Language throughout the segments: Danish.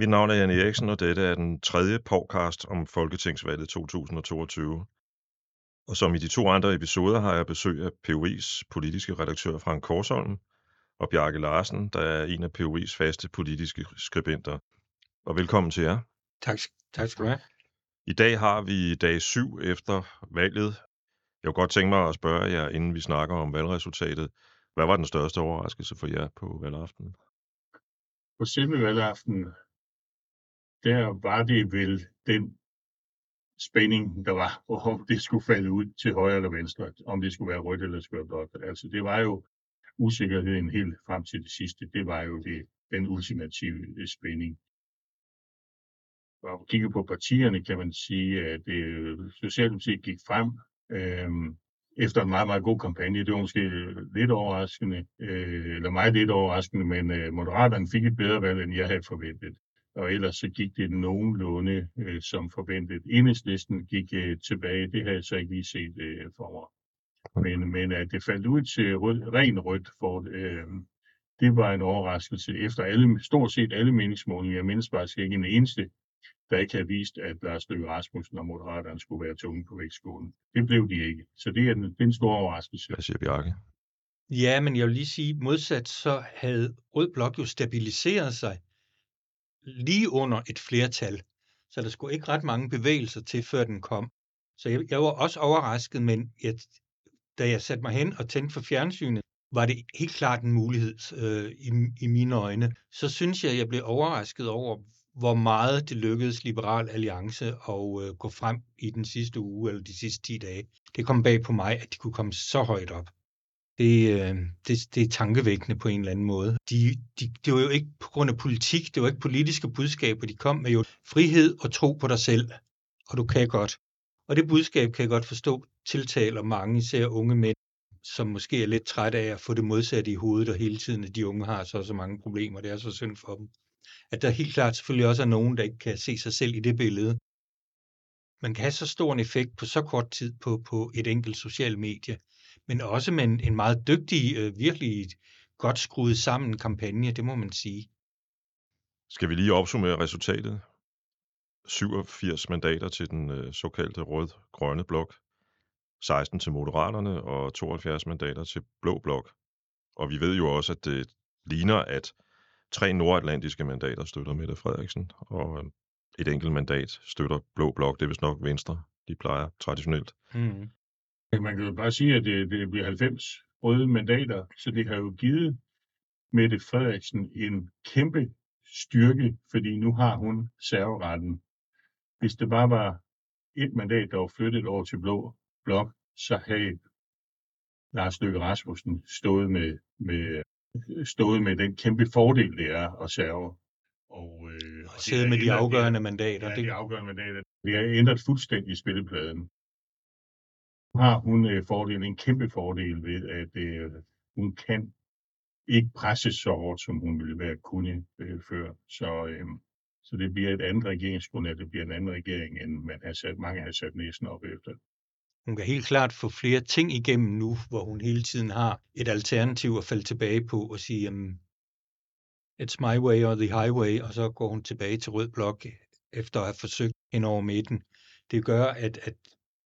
Mit navn er Jan Eriksen, og dette er den tredje podcast om Folketingsvalget 2022. Og som i de to andre episoder har jeg besøg af POE's politiske redaktør Frank Korsholm og Bjarke Larsen, der er en af POE's faste politiske skribenter. Og velkommen til jer. Tak, tak skal du have. I dag har vi dag syv efter valget. Jeg kunne godt tænke mig at spørge jer, inden vi snakker om valgresultatet. Hvad var den største overraskelse for jer på valgaften? På selve valgaften, der var det vel den spænding, der var, om det skulle falde ud til højre eller venstre, om det skulle være rødt eller skulle være blåt. Altså det var jo usikkerheden helt frem til det sidste, det var jo det, den ultimative øh, spænding. Og kigge på partierne, kan man sige, at øh, Socialdemokratiet gik frem øh, efter en meget, meget god kampagne. Det var måske øh, lidt overraskende, øh, eller meget lidt overraskende, men øh, Moderaterne fik et bedre valg, end jeg havde forventet. Og ellers så gik det nogenlunde øh, som forventet. Enhedslisten gik øh, tilbage, det havde jeg så ikke lige set øh, for mig. Men, men at det faldt ud til rød, ren rødt, for øh, det var en overraskelse. Efter alle, stort set alle meningsmålinger, jeg mindes faktisk ikke en eneste, der ikke havde vist, at Lars Løkke Rasmussen og Moderaterne skulle være tunge på vægtskålen. Det blev de ikke. Så det er en, det er en stor overraskelse. Hvad siger Bjarke? Ja, men jeg vil lige sige, modsat så havde Rød Blok jo stabiliseret sig lige under et flertal. Så der skulle ikke ret mange bevægelser til, før den kom. Så jeg, jeg var også overrasket, men jeg, da jeg satte mig hen og tændte for fjernsynet, var det helt klart en mulighed øh, i, i mine øjne. Så synes jeg, jeg blev overrasket over, hvor meget det lykkedes Liberal Alliance at øh, gå frem i den sidste uge eller de sidste 10 dage. Det kom bag på mig, at de kunne komme så højt op. Det, øh, det, det er tankevækkende på en eller anden måde. De, de, det var jo ikke på grund af politik, det var ikke politiske budskaber, de kom med jo frihed og tro på dig selv, og du kan godt. Og det budskab kan jeg godt forstå tiltaler mange, især unge mænd, som måske er lidt trætte af at få det modsatte i hovedet, og hele tiden, at de unge har så så mange problemer. Det er så synd for dem at der helt klart selvfølgelig også er nogen, der ikke kan se sig selv i det billede. Man kan have så stor en effekt på så kort tid på, på et enkelt social medie, men også med en, en meget dygtig, øh, virkelig godt skruet sammen kampagne, det må man sige. Skal vi lige opsummere resultatet? 87 mandater til den øh, såkaldte rød-grønne blok, 16 til Moderaterne og 72 mandater til Blå Blok. Og vi ved jo også, at det ligner, at tre nordatlantiske mandater støtter Mette Frederiksen, og et enkelt mandat støtter Blå Blok. Det er vist nok Venstre, de plejer traditionelt. Mm. Man kan jo bare sige, at det, det bliver 90 røde mandater, så det har jo givet Mette Frederiksen en kæmpe styrke, fordi nu har hun serveretten. Hvis det bare var et mandat, der var flyttet over til Blå Blok, så havde Lars Løkke Rasmussen stået med, med stået med den kæmpe fordel, det er at serve. Og, øh, og sidde med de afgørende mandater. Ja, det... de afgørende mandater. Det har ændret fuldstændig spillepladen. Har hun øh, fordelen, en kæmpe fordel ved, at øh, hun kan ikke presse så hårdt, som hun ville være kunne øh, før. Så, øh, så det bliver et andet regeringsgrundlag, det bliver en anden regering, end man har sat, mange har sat næsen op efter hun kan helt klart få flere ting igennem nu, hvor hun hele tiden har et alternativ at falde tilbage på og sige, jamen, it's my way or the highway, og så går hun tilbage til rød blok efter at have forsøgt hen over midten. Det gør, at, at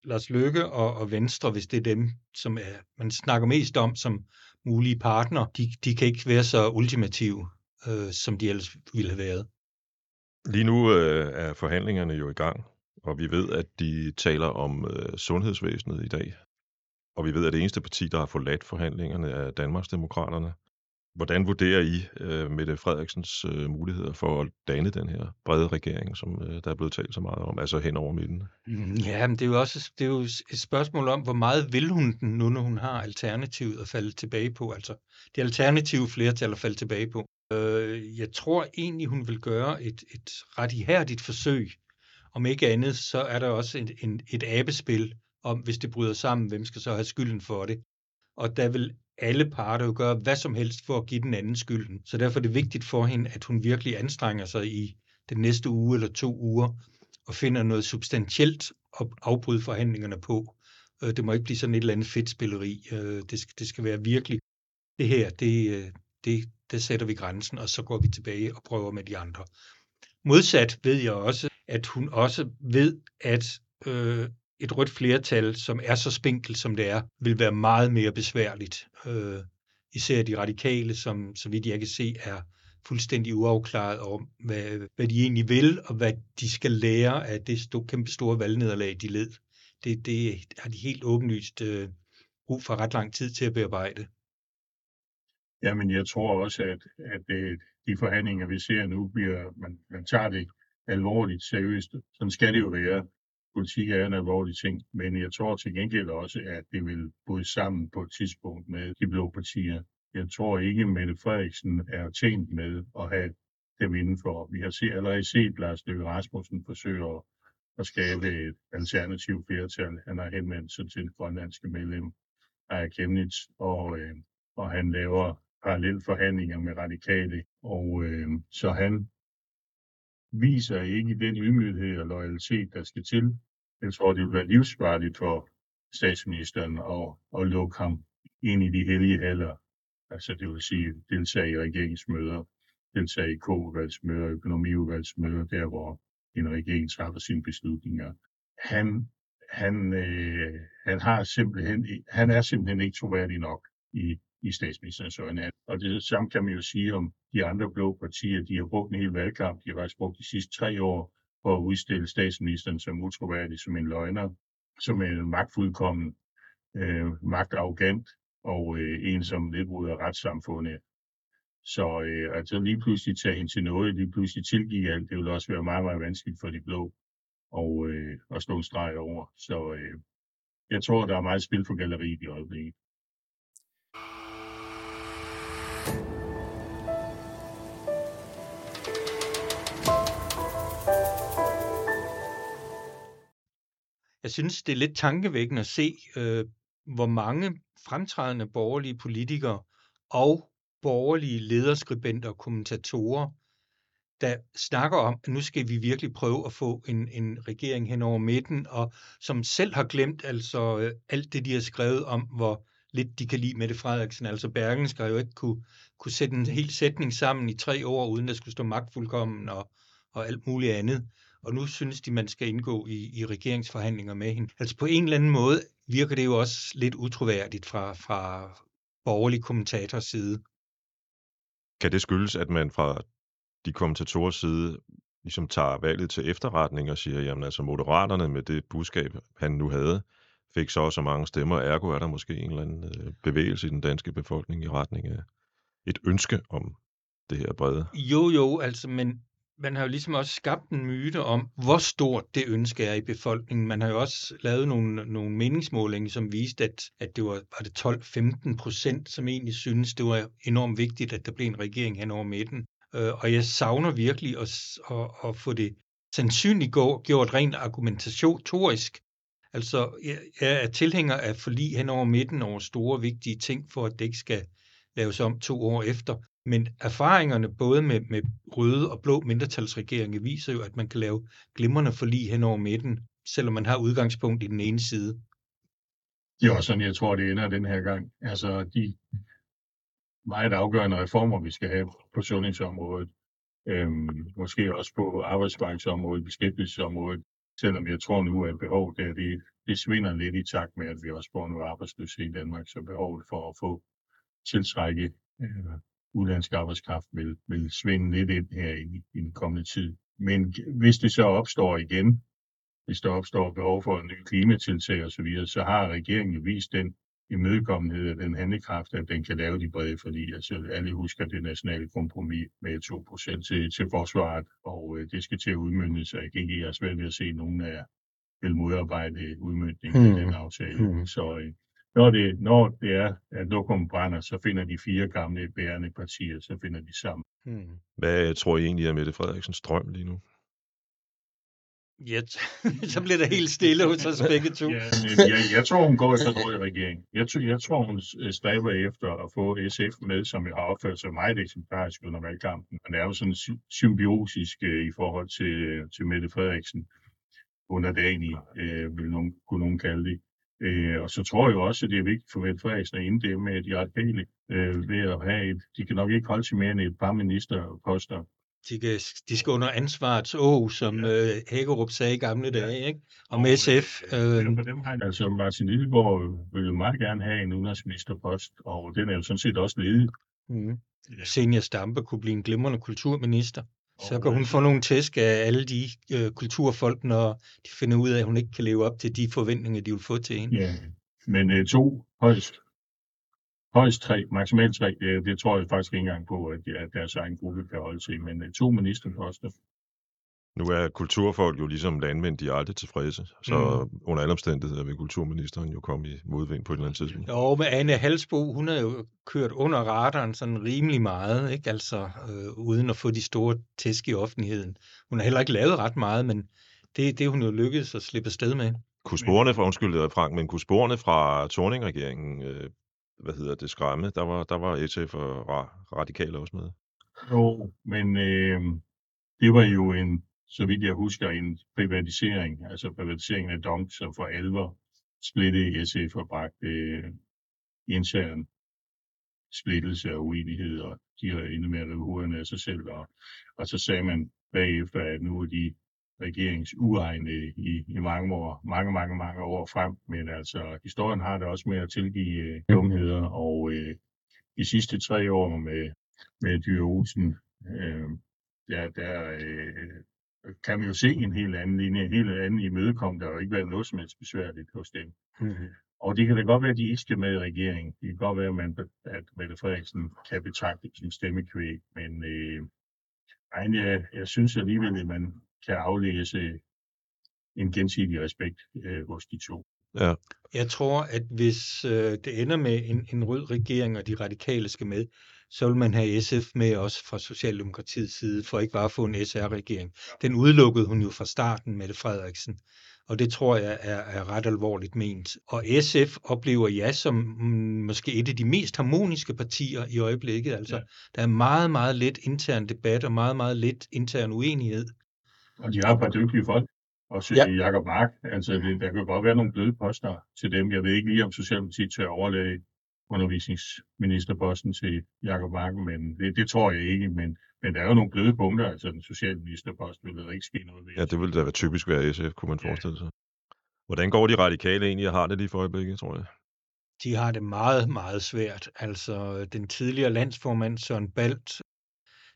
Lars Løkke og, og Venstre, hvis det er dem, som er, man snakker mest om som mulige partner, de, de kan ikke være så ultimative, øh, som de ellers ville have været. Lige nu øh, er forhandlingerne jo i gang og vi ved, at de taler om øh, sundhedsvæsenet i dag. Og vi ved, at det eneste parti, der har forladt forhandlingerne, er Danmarksdemokraterne. Hvordan vurderer I øh, Mette Frederiksens øh, muligheder for at danne den her brede regering, som øh, der er blevet talt så meget om, altså hen over midten? Mm, ja, men det er jo også det er jo et spørgsmål om, hvor meget vil hun den nu, når hun har alternativet at falde tilbage på, altså det alternative flertal at falde tilbage på. Øh, jeg tror egentlig, hun vil gøre et, et ret ihærdigt forsøg om ikke andet, så er der også en, en, et abespil om, hvis det bryder sammen, hvem skal så have skylden for det. Og der vil alle parter jo gøre hvad som helst for at give den anden skylden. Så derfor er det vigtigt for hende, at hun virkelig anstrenger sig i den næste uge eller to uger og finder noget substantielt at afbryde forhandlingerne på. Øh, det må ikke blive sådan et eller andet fedt spilleri. Øh, det skal, det skal være virkelig, det her, det, øh, det, det sætter vi grænsen, og så går vi tilbage og prøver med de andre. Modsat ved jeg også, at hun også ved, at øh, et rødt flertal, som er så spinkelt som det er, vil være meget mere besværligt. Øh, især de radikale, som så vidt jeg kan se, er fuldstændig uafklaret om, hvad, hvad de egentlig vil, og hvad de skal lære af det sto, kæmpe store valgnederlag, de led. Det, det har de helt åbenlyst øh, brug for ret lang tid til at bearbejde. Jamen, jeg tror også, at, at øh, de forhandlinger, vi ser nu, bliver, man, man tager det alvorligt, seriøst. Sådan skal det jo være. Politik er en alvorlig ting, men jeg tror til gengæld også, at det vil bryde sammen på et tidspunkt med de blå partier. Jeg tror ikke, at Mette Frederiksen er tjent med at have dem indenfor. Vi har set, allerede set Lars Løkke Rasmussen forsøge at, at skabe et alternativt flertal. Han har henvendt sig til det grønlandske medlem Aja Kemnitz, og, øh, og han laver parallelle forhandlinger med radikale. Og øh, så han viser ikke den ydmyghed og loyalitet, der skal til. Jeg tror, det vil være livsfarligt for statsministeren at, at lukke ham ind i de hellige haller. Altså det vil sige deltage i regeringsmøder, deltage i k-udvalgsmøder, økonomiudvalgsmøder, der hvor en regering træffer sine beslutninger. Han, han, øh, han, har simpelthen, han er simpelthen ikke troværdig nok i, i statsministerens øjne. Og det samme kan man jo sige om de andre blå partier. De har brugt en hel valgkamp. De har faktisk brugt de sidste tre år på at udstille statsministeren som utroværdig, som en løgner, som en magtfuldkommen, øh, magtarrogant og øh, en, som nedbryder retssamfundet. Så øh, altså lige pludselig tage hende til noget, lige pludselig tilgive alt, det vil også være meget, meget vanskeligt for de blå og, øh, at slå en streg over. Så øh, jeg tror, der er meget spil for galleriet i øjeblikket. Jeg synes, det er lidt tankevækkende at se, øh, hvor mange fremtrædende borgerlige politikere og borgerlige lederskribenter og kommentatorer, der snakker om, at nu skal vi virkelig prøve at få en, en regering hen over midten, og som selv har glemt altså øh, alt det, de har skrevet om, hvor lidt de kan lide Mette Frederiksen. Altså Bergen har jo ikke kunne, kunne sætte en hel sætning sammen i tre år, uden der skulle stå magtfuldkommen og, og alt muligt andet og nu synes de, man skal indgå i, i regeringsforhandlinger med hende. Altså på en eller anden måde virker det jo også lidt utroværdigt fra, fra borgerlig kommentators side. Kan det skyldes, at man fra de kommentatorers side ligesom tager valget til efterretning og siger, jamen altså moderaterne med det budskab, han nu havde, fik så så mange stemmer, ergo er der måske en eller anden øh, bevægelse i den danske befolkning i retning af et ønske om det her brede. Jo, jo, altså, men man har jo ligesom også skabt en myte om, hvor stort det ønske er i befolkningen. Man har jo også lavet nogle, nogle meningsmålinger, som viste, at, at det var, var det 12-15 procent, som egentlig synes, det var enormt vigtigt, at der blev en regering hen over midten. Øh, og jeg savner virkelig at, at, at få det sandsynligt gjort rent argumentatorisk. Altså, jeg er tilhænger af forlig hen over midten over store, vigtige ting, for at det ikke skal laves om to år efter. Men erfaringerne både med, med røde og blå mindretalsregeringer viser jo, at man kan lave glimrende forlig hen over midten, selvom man har udgangspunkt i den ene side. Det er også sådan, jeg tror, det ender den her gang. Altså de meget afgørende reformer, vi skal have på sundhedsområdet, øhm, måske også på arbejdsmarkedsområdet, beskæftigelsesområdet, selvom jeg tror nu, at behovet der, det, det svinder lidt i takt med, at vi også får noget arbejdsløshed i Danmark, så behovet for at få tiltrække øh, udlandsk arbejdskraft vil, vil svinde lidt ind her i, i den kommende tid. Men hvis det så opstår igen, hvis der opstår behov for en ny klimatiltag osv., så har regeringen vist den imødekommenhed og den handlekraft, at den kan lave de brede forlig. Altså alle husker det nationale kompromis med 2% til, til forsvaret, og øh, det skal til at udmynde sig. Jeg kan ikke have svært ved at se, at nogen af vil modarbejde udmyndningen hmm. af den aftale. Hmm. Så øh, når det, når det er, at lokum brænder, så finder de fire gamle bærende partier, så finder de sammen. Hmm. Hvad tror I egentlig er Mette Frederiksens drøm lige nu? Ja, så bliver det helt stille hos os begge to. ja, jeg, jeg tror, hun går efter rød regering. Jeg, jeg tror, hun stræber efter at få SF med, som har opført sig meget eksemplarisk under valgkampen. Men er jo sådan symbiotisk øh, i forhold til, til Mette Frederiksen under dagen, øh, vil nogen, kunne nogen kalde det. Øh, og så tror jeg også, at det er vigtigt for Mette Frederiksen at inddæmme med de radikale øh, ved at have et, de kan nok ikke holde til mere end et par ministerposter, de, kan, de skal under ansvarets å, som ja. øh, Hækkerup sagde i gamle dage, ikke? om Og, SF. Øh, Øh, for dem har, altså Martin Lidegaard vil jo meget gerne have en udenrigsministerpost, og den er jo sådan set også ledig. mm. Senior Stampe kunne blive en glimrende kulturminister. Så kan hun få nogle tæsk af alle de øh, kulturfolk, når de finder ud af, at hun ikke kan leve op til de forventninger, de vil få til hende. Ja, men øh, to højst, højst tre, maksimalt tre, det, det tror jeg faktisk ikke engang på, at, at deres egen gruppe kan holde til, men øh, to ministerposter. Nu er kulturfolk jo ligesom landmænd, de er aldrig tilfredse, så mm. under alle omstændigheder vil kulturministeren jo komme i modvind på et eller andet tidspunkt. Jo, med Anne Halsbo, hun har jo kørt under radaren sådan rimelig meget, ikke? Altså, øh, uden at få de store tæsk i offentligheden. Hun har heller ikke lavet ret meget, men det, det er hun jo lykkedes at slippe afsted med. Kunne sporene fra, undskyld Frank, men kunne sporene fra Torning-regeringen, øh, hvad hedder det, skræmme? Der var, der var SF og ra- radikale også med. Jo, men øh, det var jo en, så vidt jeg husker, en privatisering, altså privatiseringen af DONG, som for alvor splittede SF og bragte øh, intern splittelse og uenighed, og de har endnu med at rive hovederne af sig selv, og, og så sagde man bagefter, at nu er de regeringsuegnede i, i mange år, mange, mange, mange år frem, men altså historien har det også med at tilgive øh, dumheder, og øh, de sidste tre år med, med Dyre Olsen, øh, der, der øh, kan vi jo se en helt anden linje, en helt anden imødekom. Der har jo ikke været noget som helst besværligt hos dem. Mm-hmm. Og det kan da godt være, at de ikke skal med i regeringen. Det kan godt være, at, man, at Mette Frederiksen kan betragte sin stemmekvæg. Men øh, ej, jeg, jeg synes alligevel, at man kan aflæse en gensidig respekt øh, hos de to. Ja, Jeg tror, at hvis øh, det ender med en, en rød regering, og de radikale skal med, så vil man have SF med også fra Socialdemokratiets side, for ikke bare at få en SR-regering. Den udelukkede hun jo fra starten, Mette Frederiksen. Og det tror jeg er, er ret alvorligt ment. Og SF oplever jeg som mm, måske et af de mest harmoniske partier i øjeblikket. Altså, Ja. der er meget, meget lidt intern debat og meget, meget lidt intern uenighed. Og de har et par dygtige folk. Også Ja. ja. Jacob Mark. Altså, det, der kan godt være nogle bløde poster til dem. Jeg ved ikke lige, om Socialdemokratiet tør overlade undervisningsministerposten til Jacob Mark, men det, det tror jeg ikke. Men, men der er jo nogle bløde punkter. Altså, den socialministerpost vil der ikke ske noget ved. ja det ville da være typisk være SF, kunne man Ja. forestille sig. Hvordan går de radikale egentlig og har det lige for øjeblikket, tror jeg? De har det meget, meget svært. Altså, den tidligere landsformand Søren Balt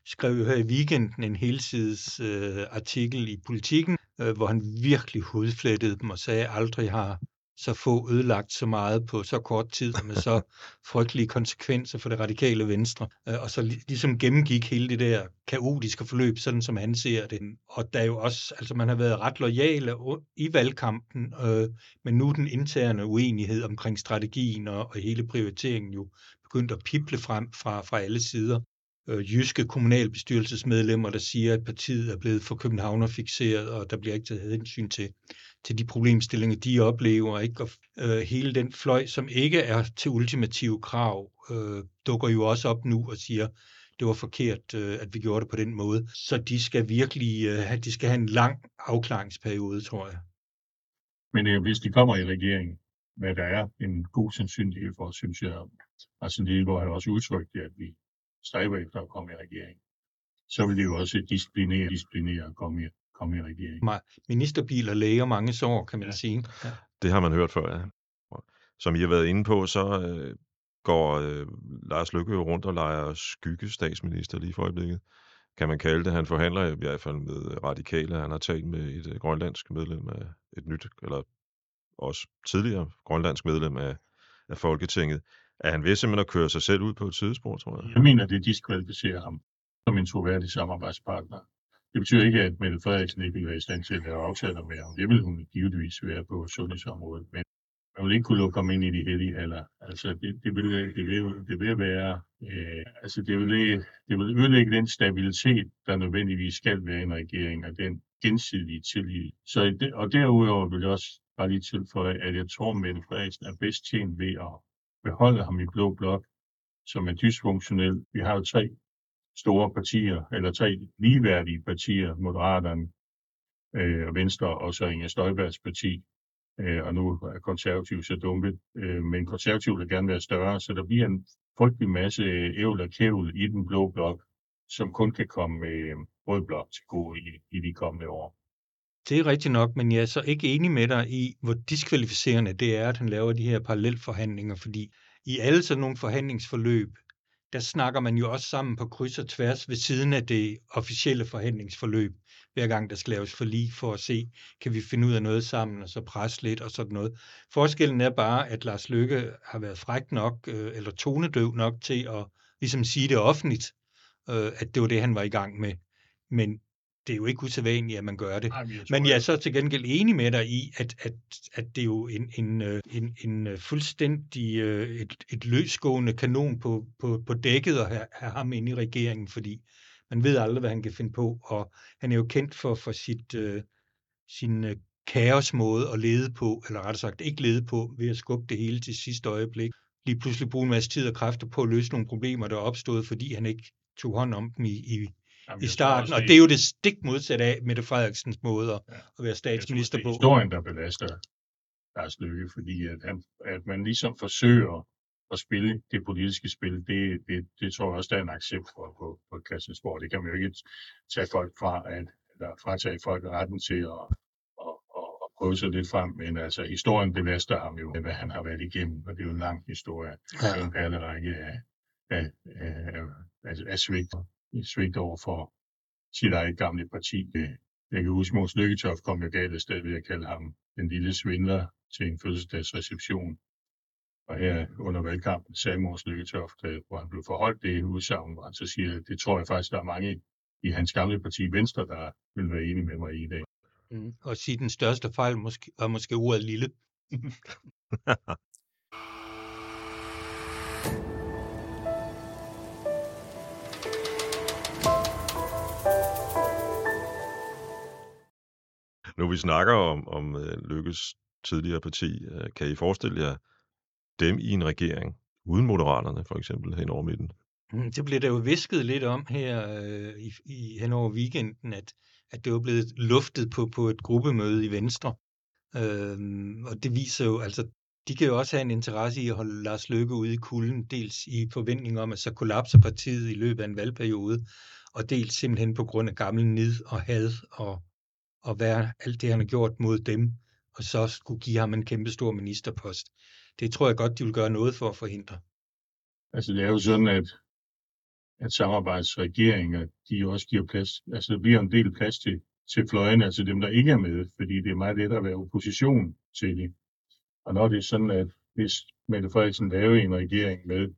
skrev jo her i weekenden en helsides øh, artikel i Politiken, øh, hvor han virkelig hudflettede dem og sagde, at aldrig har så få ødelagt så meget på så kort tid med så frygtelige konsekvenser for det radikale venstre. Øh, og så lig- ligesom gennemgik hele det der kaotiske forløb, sådan som han ser det. Og der er jo også, altså man har været ret lojale i valgkampen, øh, men nu den interne uenighed omkring strategien og, og hele prioriteringen jo begyndt at pible frem fra, fra alle sider øh, jyske kommunalbestyrelsesmedlemmer, der siger, at partiet er blevet for københavnerfixeret, og der bliver ikke taget hensyn til, til de problemstillinger, de oplever. Ikke? Og øh, hele den fløj, som ikke er til ultimative krav, øh, dukker jo også op nu og siger, det var forkert, øh, at vi gjorde det på den måde. Så de skal virkelig øh, de skal have en lang afklaringsperiode, tror jeg. Men øh, hvis de kommer i regeringen, hvad der er en god sandsynlighed for, synes jeg, altså det har også udtrykt det, at vi stræber efter at komme i regering, så vil det jo også disciplinere, disciplinere at komme i, komme i regering. Ministerbiler læger mange sår, kan man Ja. sige. Ja. Det har man hørt før, ja. Som I har været inde på, så øh, går øh, Lars Løkke jo rundt og leger skyggestatsminister lige for øjeblikket. Kan man kalde det. Han forhandler i hvert fald med radikale. Han har talt med et øh, grønlandsk medlem af et nyt, eller også tidligere grønlandsk medlem af, af Folketinget at han ved simpelthen at køre sig selv ud på et sidespor, tror jeg? Jeg mener, det diskvalificerer ham som en troværdig samarbejdspartner. Det betyder ikke, at Mette Frederiksen ikke vil være i stand til at lave aftaler med ham. Det vil hun givetvis være på sundhedsområdet, men man vil ikke kunne lukke ham ind i de hellige alder. Altså, det, det, vil, det, vil, det vil være, øh, altså, det vil, det vil ødelægge den stabilitet, der nødvendigvis skal være i en regering, og den gensidige tillid. Så og derudover vil jeg også bare lige tilføje, at jeg tror, at Mette Frederiksen er bedst tjent ved at beholde ham i blå blok, som er dysfunktionel. Vi har jo tre store partier, eller tre ligeværdige partier, Moderaterne, øh, Venstre og så Inger Støjbergs parti, øh, og nu er konservativ så dumpet, øh, men konservativ vil gerne være større, så der bliver en frygtelig masse øh, ævl og kævl i den blå blok, som kun kan komme øh, rød blok til gode i, i de kommende år. Det er rigtigt nok, men jeg er så ikke enig med dig i, hvor diskvalificerende det er, at han laver de her parallelforhandlinger, fordi i alle sådan nogle forhandlingsforløb, der snakker man jo også sammen på kryds og tværs ved siden af det officielle forhandlingsforløb, hver gang der skal laves forlig for at se, kan vi finde ud af noget sammen, og så presse lidt og sådan noget. Forskellen er bare, at Lars Løkke har været fræk nok, øh, eller tonedøv nok til at ligesom sige det offentligt, øh, at det var det, han var i gang med. Men det er jo ikke usædvanligt, at man gør det. Ej, men, jeg men jeg er så til gengæld enig med dig i, at, at, at det er jo en, en, øh, en, en øh, fuldstændig øh, et, et løsgående kanon på, på, på dækket at have, have ham inde i regeringen, fordi man ved aldrig, hvad han kan finde på, og han er jo kendt for, for sit, uh, sin uh, kaosmåde at lede på, eller rettere sagt ikke lede på, ved at skubbe det hele til sidste øjeblik. Lige pludselig bruge en masse tid og kræfter på at løse nogle problemer, der er opstået, fordi han ikke tog hånd om dem i, i, Jamen, i starten, og det er jo det stik modsatte af Mette Frederiksens måde at, ja. at være statsminister på. Det er historien, der belaster Lars Løkke, fordi at, han, at man ligesom forsøger at spille det politiske spil, det, det, det tror jeg også, der er en accept for på, på Christiansborg. Det kan man jo ikke tage folk fra, at, eller fratage folk retten til at, at, at, at prøve sig lidt frem, men altså historien belaster ham jo, hvad han har været igennem, og det er jo en lang historie. Ja. Det er en perlerække af, af, af, af, af svigt svigt over for sit eget gamle parti. Jeg kan huske, Måns Lykketoft kom jo galt afsted ved at kalde ham den lille svindler til en fødselsdagsreception. Og her under valgkampen sagde Måns Lykketoft, øh, hvor han blev forholdt det udsagn, hvor han så siger, at det tror jeg faktisk, der er mange i hans gamle parti Venstre, der vil være enige med mig i dag. Mm. Og sige, den største fejl måske, var måske ordet lille. Nu vi snakker om, om øh, uh, Lykkes tidligere parti, øh, kan I forestille jer dem i en regering, uden moderaterne for eksempel, hen over midten? Mm, det blev der jo visket lidt om her øh, i, i, hen over weekenden, at, at det var blevet luftet på, på et gruppemøde i Venstre. Øhm, og det viser jo, altså, de kan jo også have en interesse i at holde Lars Løkke ude i kulden, dels i forventning om, at så kollapser partiet i løbet af en valgperiode, og dels simpelthen på grund af gammel nid og had og og hvad, alt det, han har gjort mod dem, og så skulle give ham en kæmpe stor ministerpost. Det tror jeg godt, de vil gøre noget for at forhindre. Altså det er jo sådan, at, at samarbejdsregeringer, de også giver plads, altså der bliver en del plads til, til fløjene, altså dem, der ikke er med, fordi det er meget let at være opposition til det. Og når det er sådan, at hvis Mette Frederiksen laver en regering med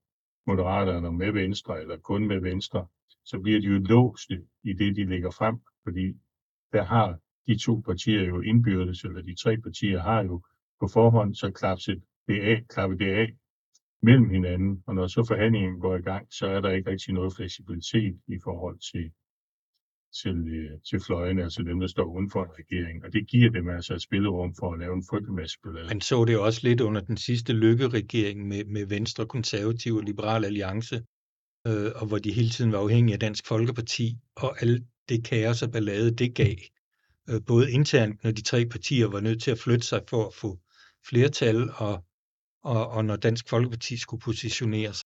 Moderaterne og med Venstre, eller kun med Venstre, så bliver de jo låste i det, de lægger frem, fordi der har de to partier jo indbyrdes, eller de tre partier har jo på forhånd så klapset det af, klappet det af mellem hinanden, og når så forhandlingen går i gang, så er der ikke rigtig noget fleksibilitet i forhold til, til, øh, til fløjen, altså dem, der står uden for en regering. Og det giver dem altså et spillerum for at lave en frygtelig masse ballade. Man så det også lidt under den sidste lykkeregering med, med Venstre, Konservative og Liberal Alliance, øh, og hvor de hele tiden var afhængige af Dansk Folkeparti, og alt det kaos og ballade, det gav både internt, når de tre partier var nødt til at flytte sig for at få flertal, og, og, og når Dansk Folkeparti skulle positionere sig.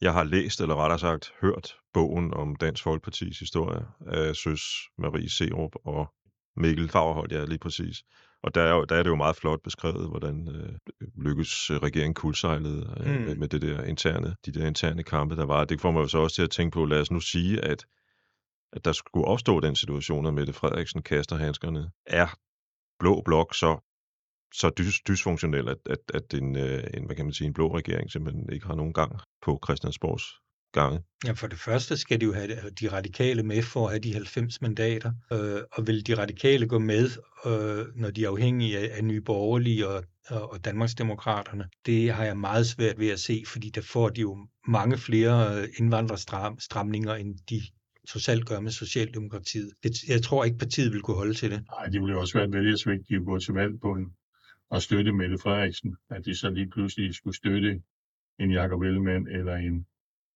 Jeg har læst, eller rettere sagt hørt, bogen om Dansk Folkepartis historie af Søs Marie Serup og Mikkel Fagerholt, ja, lige præcis. Og der er, jo, der er det jo meget flot beskrevet, hvordan øh, lykkes regeringen kuldsejlede øh, mm. med, med det der interne, de der interne kampe, der var. Det får mig jo så også til at tænke på, lad os nu sige, at at der skulle opstå den situation, at Mette Frederiksen kaster handskerne, er blå blok så, så dys, dysfunktionel, at, at, at en, øh, en, hvad kan man sige, en blå regering simpelthen ikke har nogen gang på Christiansborgs gange? Ja, for det første skal de jo have øh, de radikale med for at have de 90 mandater, øh, og vil de radikale gå med, øh, når de er afhængige af, af Nye Borgerlige og, og, og Danmarksdemokraterne? Det har jeg meget svært ved at se, fordi der får de jo mange flere øh, indvandrerstramninger, end de trods alt gør med Socialdemokratiet. Jeg tror ikke, partiet vil kunne holde til det. Nej, det ville jo også være vælgersvigt, de gå til valg på en, og støtte Mette Frederiksen, at de så lige pludselig skulle støtte en Jakob Ellemann eller en,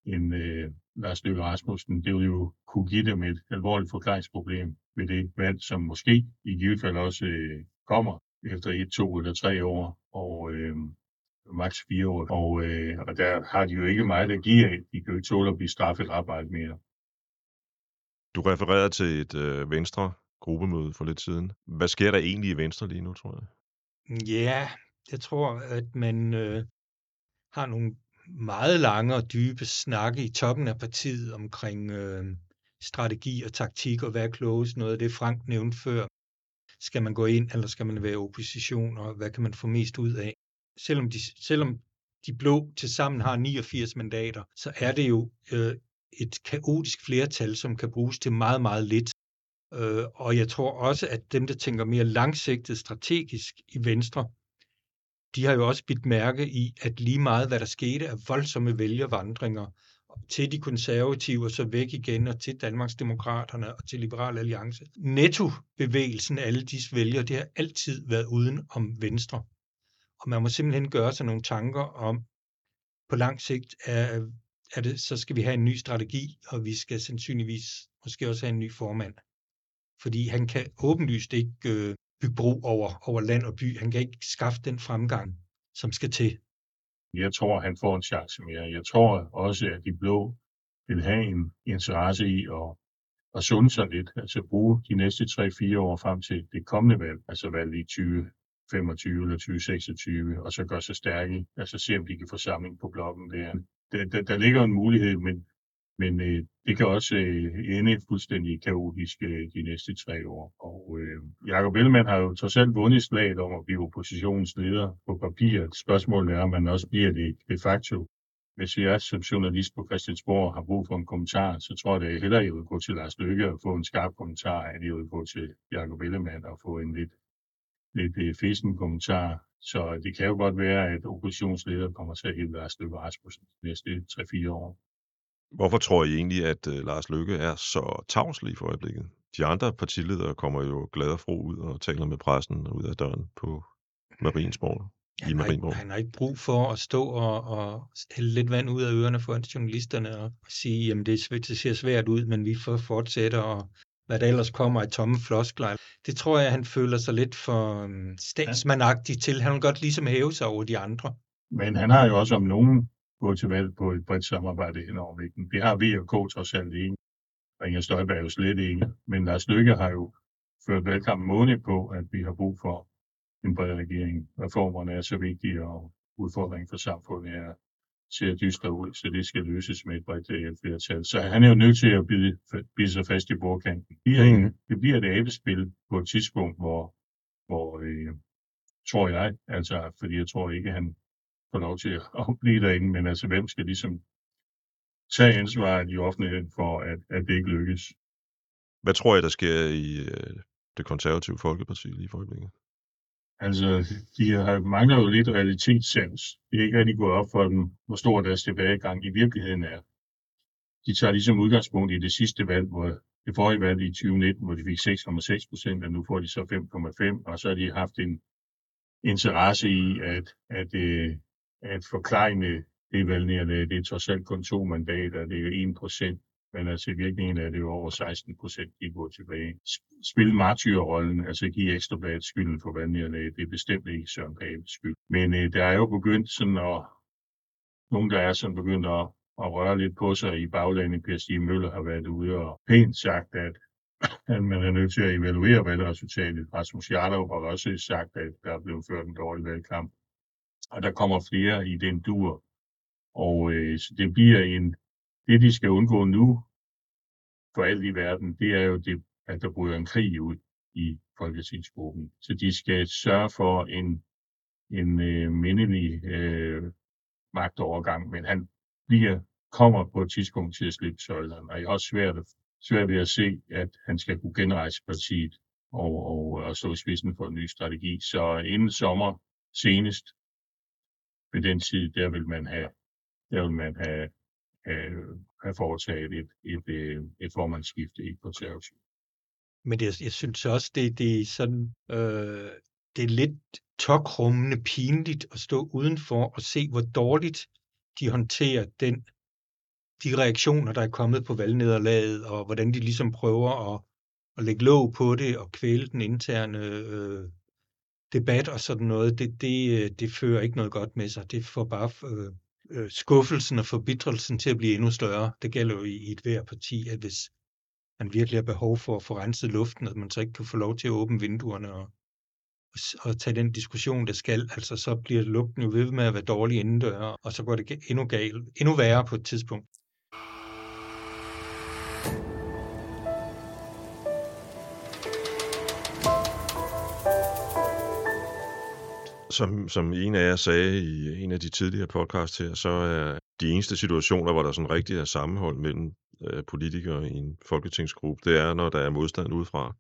en øh, Lars Løkke Rasmussen. Det ville jo kunne give dem et alvorligt forklaringsproblem ved det valg, som måske i givet fald også øh, kommer efter et, to eller tre år, og øh, maks fire år. Og, øh, og der har de jo ikke meget at give af. De kan jo ikke tåle at blive straffet arbejde mere. Du refererede til et øh, Venstre gruppemøde for lidt siden. Hvad sker der egentlig i Venstre lige nu, tror jeg? Ja, jeg tror, at man øh, har nogle meget lange og dybe snakke i toppen af partiet omkring øh, strategi og taktik og hvad er klogest. Noget af det, Frank nævnte før. Skal man gå ind, eller skal man være opposition, og hvad kan man få mest ud af? Selvom de, selvom de blå til sammen har 89 mandater, så er det jo øh, et kaotisk flertal, som kan bruges til meget, meget lidt. Øh, og jeg tror også, at dem, der tænker mere langsigtet strategisk i Venstre, de har jo også bidt mærke i, at lige meget hvad der skete af voldsomme vælgervandringer til de konservative og så væk igen og til Danmarksdemokraterne og til Liberal Alliance. Nettobevægelsen af alle disse vælgere, det har altid været uden om Venstre. Og man må simpelthen gøre sig nogle tanker om, på lang sigt er, er det, så skal vi have en ny strategi, og vi skal sandsynligvis måske også have en ny formand. Fordi han kan åbenlyst ikke øh, bygge bro over, over land og by. Han kan ikke skaffe den fremgang, som skal til. Jeg tror, han får en chance mere. Jeg tror også, at de blå vil have en interesse i at, at sunde sig lidt, altså bruge de næste 3-4 år frem til det kommende valg, altså valget i 2025 eller 2026, og så gøre sig stærke, altså se om de kan få samling på blokken der. Der, der, der ligger en mulighed, men men øh, det kan også øh, ende fuldstændig kaotisk øh, de næste tre år. Og øh, Jacob Ellemann har jo trods alt vundet slaget om at blive oppositionens leder på papiret. Spørgsmålet er, om man også bliver det de facto. Hvis jeg som journalist på Christiansborg har brug for en kommentar, så tror jeg, at jeg hellere jeg vil gå til Lars Løkke og få en skarp kommentar, end jeg vil gå til Jacob Ellemann og få en lidt, lidt øh, fesen kommentar. Så det kan jo godt være, at oppositionsleder kommer til at hælde Lars Løkke Rasmussen de næste 3-4 år. Hvorfor tror I egentlig, at uh, Lars Løkke er så tavslig for øjeblikket? De andre partiledere kommer jo glad og fro ud og taler med pressen ud af døren på Mariensborg. I han, har ikke, han har ikke brug for at stå og, og hælde lidt vand ud af ørerne for journalisterne og sige, jamen det, det ser svært ud, men vi får fortsætte og hvad der ellers kommer i tomme floskler. Det tror jeg, han føler sig lidt for um, statsmandagtig til. Han vil godt ligesom hæve sig over de andre. Men han har jo også om nogen gå til valg på et bredt samarbejde hen over vægten. Det har V og K trods alt enige. Og Inger Støjberg er jo slet ikke. Men Lars Lykke har jo ført valgkampen måned på, at vi har brug for en bred regering. Reformerne er så vigtige, og udfordringen for samfundet er ser dystre ud, så det skal løses med et bredt flertal. Så han er jo nødt til at bide, bide sig fast i bordkanten. Det bliver, mm. det bliver et abespil på et tidspunkt, hvor, hvor øh, tror jeg, altså, fordi jeg tror ikke, han får lov til at blive derinde, men altså hvem skal ligesom tage ansvaret i offentligheden for, at, at det ikke lykkes. Hvad tror jeg, der sker i øh, det konservative Folkeparti lige for øjeblikket? Altså, de har mangler jo lidt realitetssans. Det er ikke rigtig gået op for dem, hvor stor deres tilbagegang i virkeligheden er. De tager ligesom udgangspunkt i det sidste valg, hvor det forrige valg i 2019, hvor de fik 6,6 procent, og nu får de så 5,5, og så har de haft en interesse i, at, at, at, at forklejne det valgnede, det er trods alt kun to mandater, det er jo 1 procent, men altså i virkeligheden er det jo over 16 procent, de går tilbage. Spil martyrrollen, altså give ekstrabladet skylden for valgnede, det er bestemt ikke Søren Papes skyld. Men øh, der er jo begyndt sådan at, nogen der er sådan begyndt at, at røre lidt på sig i baglandet. Per Stig Møller har været ude og pænt sagt, at at man er nødt til at evaluere valgresultatet. Rasmus Jarlov har også sagt, at der er blevet ført en dårlig valgkamp og der kommer flere i den dur. Og øh, så det bliver en, det de skal undgå nu, for alt i verden, det er jo det, at der bryder en krig ud i Folketingsgruppen. Så de skal sørge for en, en øh, mindelig øh, magtovergang, men han bliver, kommer på et tidspunkt til at slippe søjlerne, og jeg har også svært, svært ved at se, at han skal kunne genrejse partiet og, og, og stå i spidsen for en ny strategi. Så inden sommer senest, ved den tid, der vil man have, der vil man have, Øh, have, have foretaget et, et, et, øh, et formandsskifte i konservativ. Men det, jeg synes også, det, det er sådan, øh, det er lidt tokrummende pinligt at stå udenfor og se, hvor dårligt de håndterer den, de reaktioner, der er kommet på valgnederlaget, og hvordan de ligesom prøver at, at lægge låg på det og kvæle den interne øh, debat og sådan noget, det, det, øh, det fører ikke noget godt med sig. Det får bare øh, øh, skuffelsen og forbitrelsen til at blive endnu større. Det gælder jo i, i et hver parti, at hvis, man virkelig har behov for at få renset luften, at man så ikke kan få lov til at åbne vinduerne og, og tage den diskussion, der skal, altså så bliver lugten jo ved med at være dårlig indendør, og så går det endnu, galt, endnu værre på et tidspunkt. Som, som en af jer sagde i en af de tidligere podcasts her, så er de eneste situationer, hvor der sådan rigtig er sammenhold mellem øh, politikere i en folketingsgruppe, det er, når der er modstand udefra.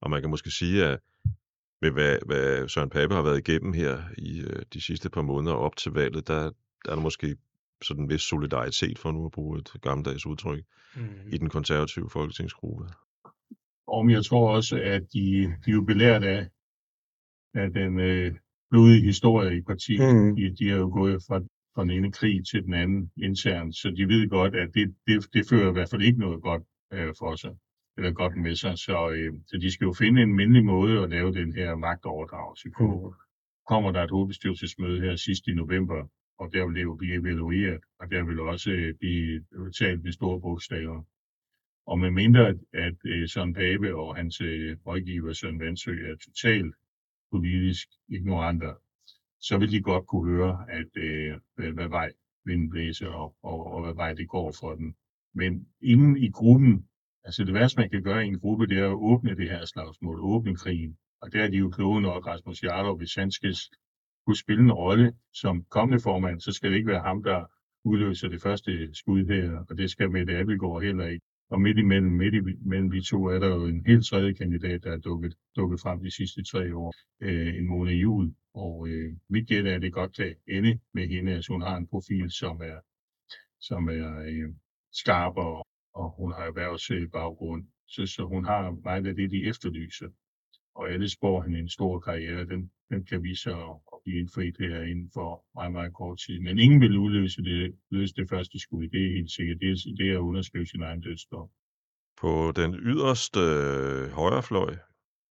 Og man kan måske sige, at med hvad, hvad Søren Pape har været igennem her i øh, de sidste par måneder op til valget, der, der er der måske sådan en vis solidaritet, for nu at bruge et gammeldags udtryk, mm. i den konservative folketingsgruppe. Og jeg tror også, at de, de er jo belært af, af den øh, blodige historie i partiet. Mm. De, de har jo gået fra, fra den ene krig til den anden internt, så de ved godt, at det, det, det fører i hvert fald ikke noget godt øh, for sig, eller godt med sig. Så, øh, så de skal jo finde en mindelig måde at lave den her magtoverdragelse på. Mm. Kommer der et hovedbestyrelsesmøde her sidst i november, og der vil det jo blive evalueret, og der vil også øh, blive talt med store bogstaver. Og med mindre, at, at øh, Søren Pape og hans øh, rådgiver Søren Vandsø er totalt politisk ignoranter, så vil de godt kunne høre, at øh, hvad vej vinden blæser og, og, og hvad vej det går for den. Men inden i gruppen, altså det værste man kan gøre i en gruppe, det er at åbne det her slagsmål, åbne krigen. Og der er de jo kloge nok, Rasmus Jarlov, hvis han skal kunne spille en rolle som kommende formand, så skal det ikke være ham, der udløser det første skud her, og det skal Mette Abelgaard heller ikke. Og midt imellem, midt imellem de to er der jo en helt tredje kandidat, der er dukket, dukket frem de sidste tre år, øh, en måned jul. Og øh, mit gæt er, at det godt kan ende med hende, at hun har en profil, som er, som er øh, skarp, og, og hun har erhvervsbaggrund. Så, så hun har meget af det, de efterlyser. Og alle spår hende en stor karriere, den, den kan vi så at blive indfriet her inden for meget, meget kort tid. Men ingen vil udløse det, løse det første skud, det er helt sikkert. Det er, det er at underskrive sin egen dødsdom. På den yderste øh, højrefløj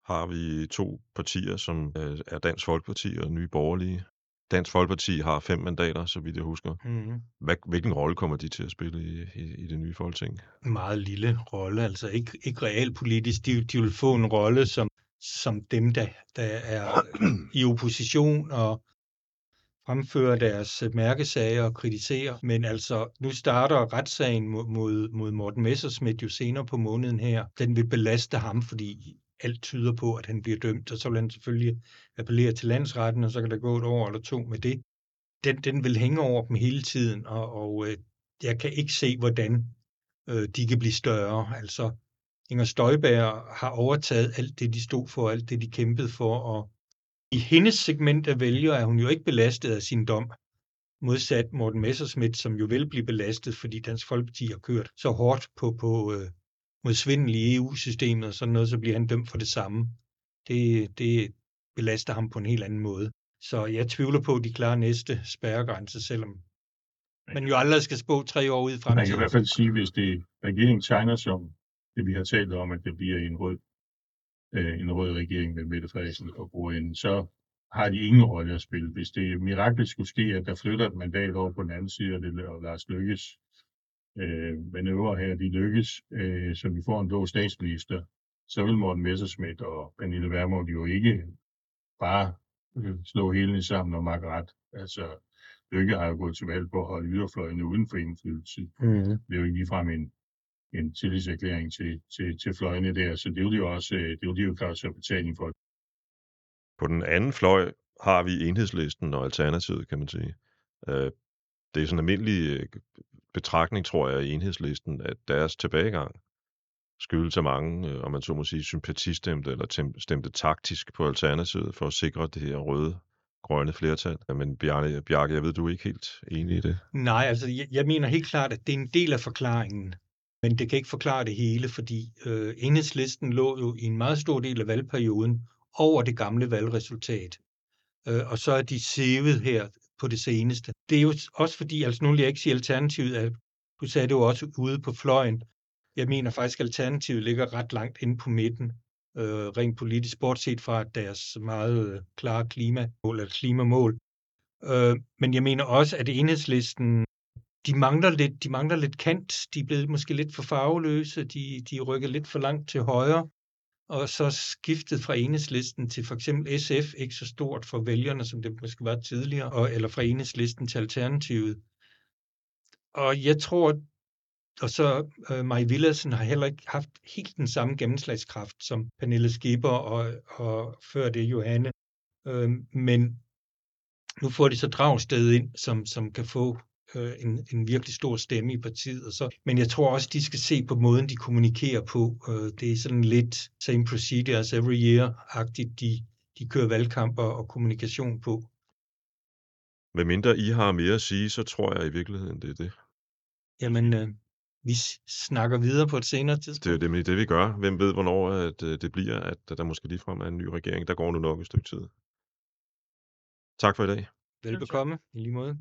har vi to partier, som øh, er Dansk Folkeparti og Nye Borgerlige. Dansk Folkeparti har fem mandater, så vidt jeg husker. Mm. Hvad, hvilken rolle kommer de til at spille i, i, i det nye folketing? En meget lille rolle, altså ikke, ikke realpolitisk. De, de vil få en rolle som som dem, der, der er i opposition og fremfører deres øh, mærkesager og kritiserer. Men altså, nu starter retssagen mod, mod, mod Morten Messersmith jo senere på måneden her. Den vil belaste ham, fordi alt tyder på, at han bliver dømt, og så vil han selvfølgelig appellere til landsretten, og så kan der gå et år eller to med det. Den, den vil hænge over dem hele tiden, og, og øh, jeg kan ikke se, hvordan øh, de kan blive større. Altså, Inger Støjberg har overtaget alt det, de stod for, alt det, de kæmpede for, og i hendes segment af vælgere er hun jo ikke belastet af sin dom, modsat Morten Messerschmidt, som jo vil blive belastet, fordi Dansk Folkeparti har kørt så hårdt på, på øh, mod svindel i EU-systemet og sådan noget, så bliver han dømt for det samme. Det, det belaster ham på en helt anden måde. Så jeg tvivler på, at de klarer næste spærregrænse, selvom man jo aldrig skal spå tre år ud i fremtiden. Man kan i hvert fald sige, hvis det regeringen tegner som vi har talt om, at det bliver en rød, øh, en rød regering med Mette Frederiksen og bordenden, så har de ingen rolle at spille. Hvis det miraklet skulle ske, at der flytter et mandat over på den anden side, og, det, og Lars Lykkes øh, manøvre her, de lykkes, øh, så vi får en blå statsminister, så vil Morten Messerschmidt og Pernille Vermund jo ikke bare slå hele sammen og makke ret. Altså, Lykke har jo gået til valg på at holde yderfløjene uden for indflydelse. Mm. Det er jo ikke ligefrem en, en tillidserklæring til, til, til fløjene der, så det vil de jo også, øh, det vil de jo klare sig betaling for. På den anden fløj har vi enhedslisten og alternativet, kan man sige. Øh, det er sådan en almindelig øh, betragtning, tror jeg, i enhedslisten, at deres tilbagegang skyldes af mange, om man så må sige, sympatistemte eller stemte taktisk på alternativet for at sikre det her røde grønne flertal. Men Bjarne, Bjarke, jeg ved, du er ikke helt enig i det. Nej, altså jeg, jeg mener helt klart, at det er en del af forklaringen. Men det kan ikke forklare det hele, fordi øh, enhedslisten lå jo i en meget stor del af valgperioden over det gamle valgresultat. Øh, og så er de sævet her på det seneste. Det er jo også fordi, altså nu vil jeg ikke sige alternativet, at du sagde det jo også ude på fløjen. Jeg mener faktisk, at alternativet ligger ret langt inde på midten, øh, rent politisk, bortset fra deres meget øh, klare klimamål eller klimamål. Øh, men jeg mener også, at enhedslisten de mangler lidt, de mangler lidt kant. De er blevet måske lidt for farveløse. De, de rykker lidt for langt til højre. Og så skiftet fra enhedslisten til for eksempel SF, ikke så stort for vælgerne, som det måske var tidligere, og, eller fra enhedslisten til Alternativet. Og jeg tror, og så øh, Maj Villadsen har heller ikke haft helt den samme gennemslagskraft som Pernille Skipper og, og før det Johanne. Øh, men nu får de så Dragsted ind, som, som kan få øh, en, en virkelig stor stemme i partiet. Og så. Men jeg tror også, de skal se på måden, de kommunikerer på. Øh, det er sådan lidt same procedure as every year-agtigt, de, de kører valgkamper og kommunikation på. Hvad mindre I har mere at sige, så tror jeg i virkeligheden, det er det. Jamen, øh, vi snakker videre på et senere tidspunkt. Det er jo det, det, vi gør. Hvem ved, hvornår at, øh, det bliver, at der måske ligefrem er en ny regering. Der går nu nok et stykke tid. Tak for i dag. Velbekomme, i lige måde.